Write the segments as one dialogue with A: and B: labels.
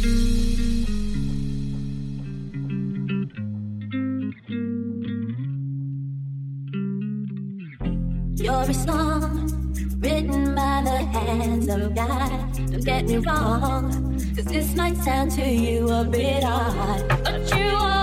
A: You're a song written by the hands of God. Don't get me wrong, cause this might sound to you a bit odd, but you are.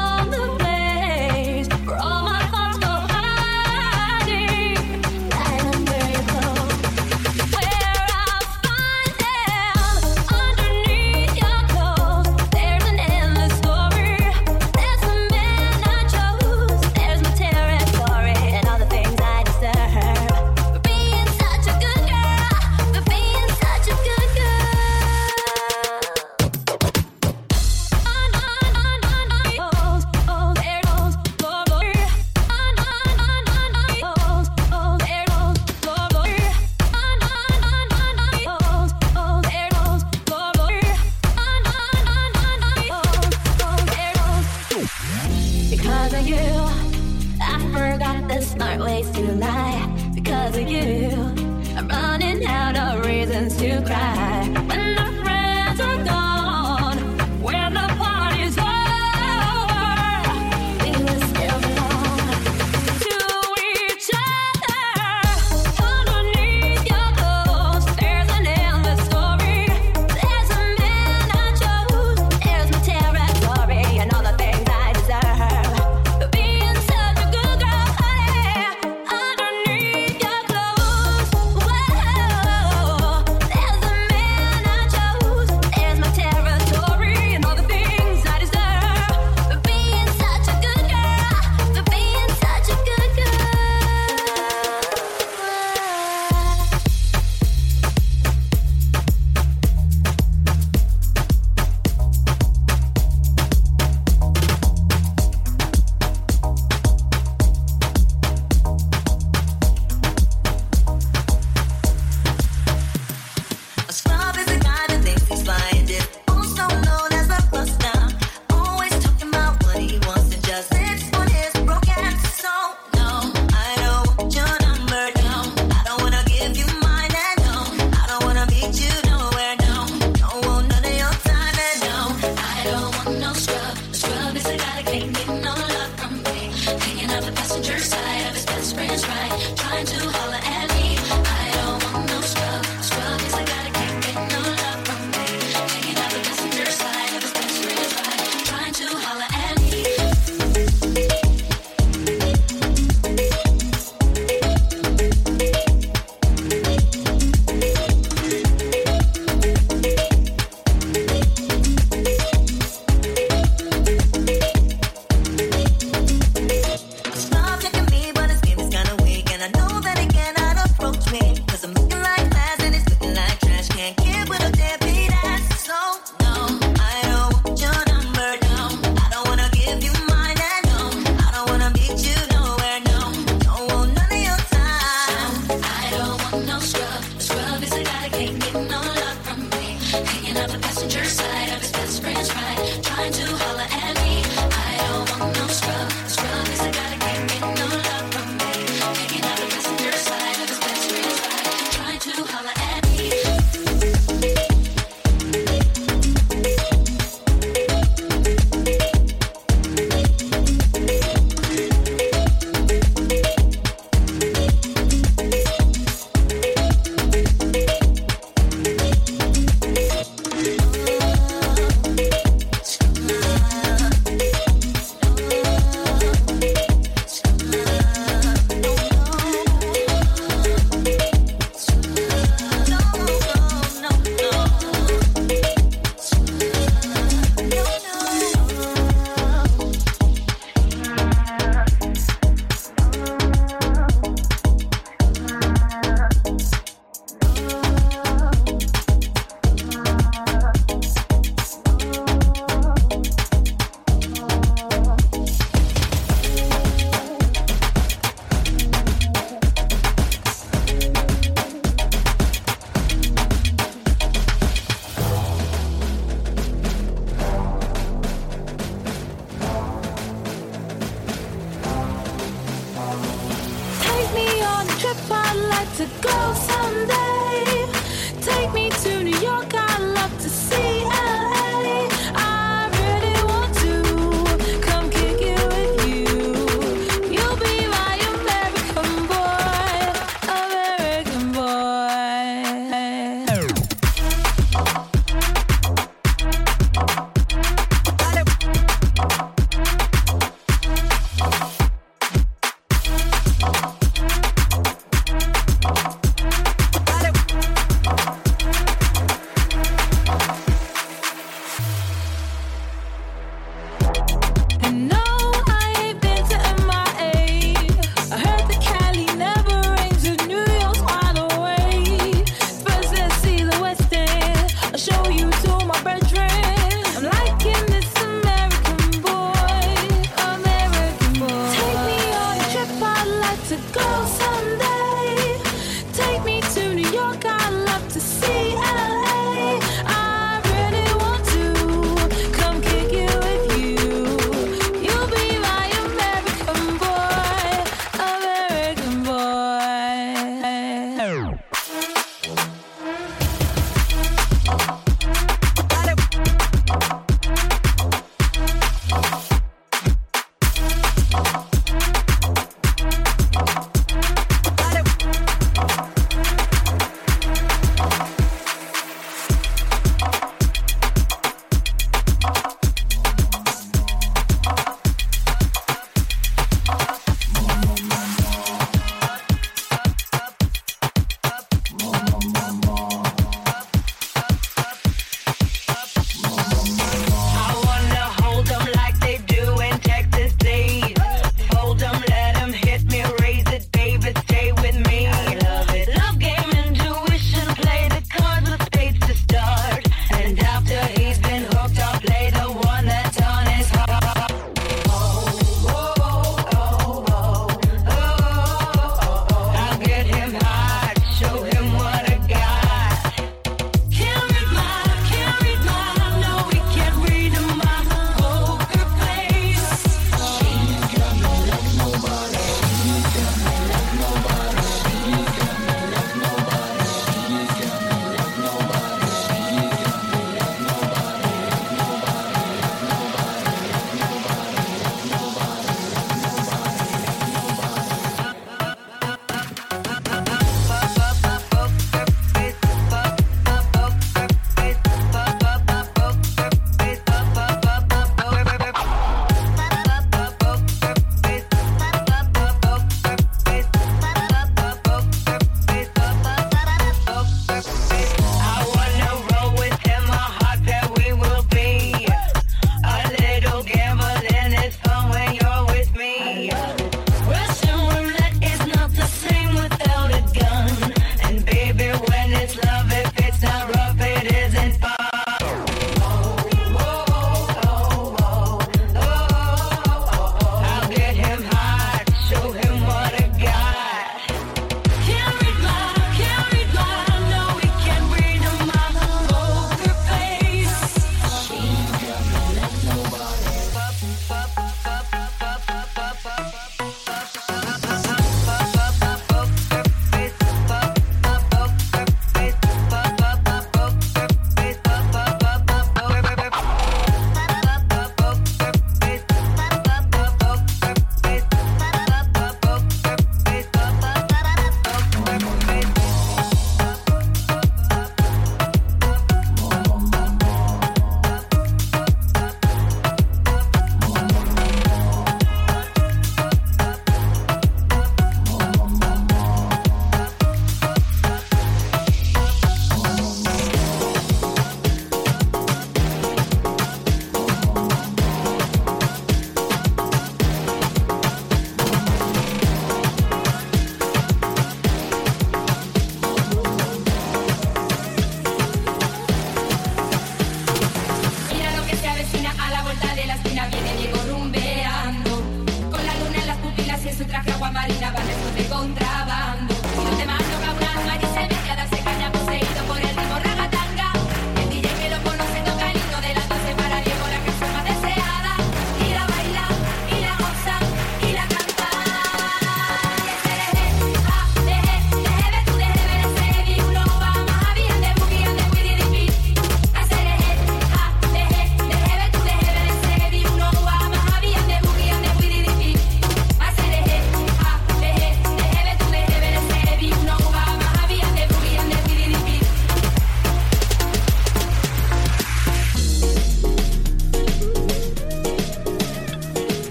A: my
B: bedroom.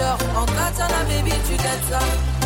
B: pleasure. En katana, baby, tu gagnes ça.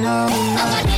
C: know.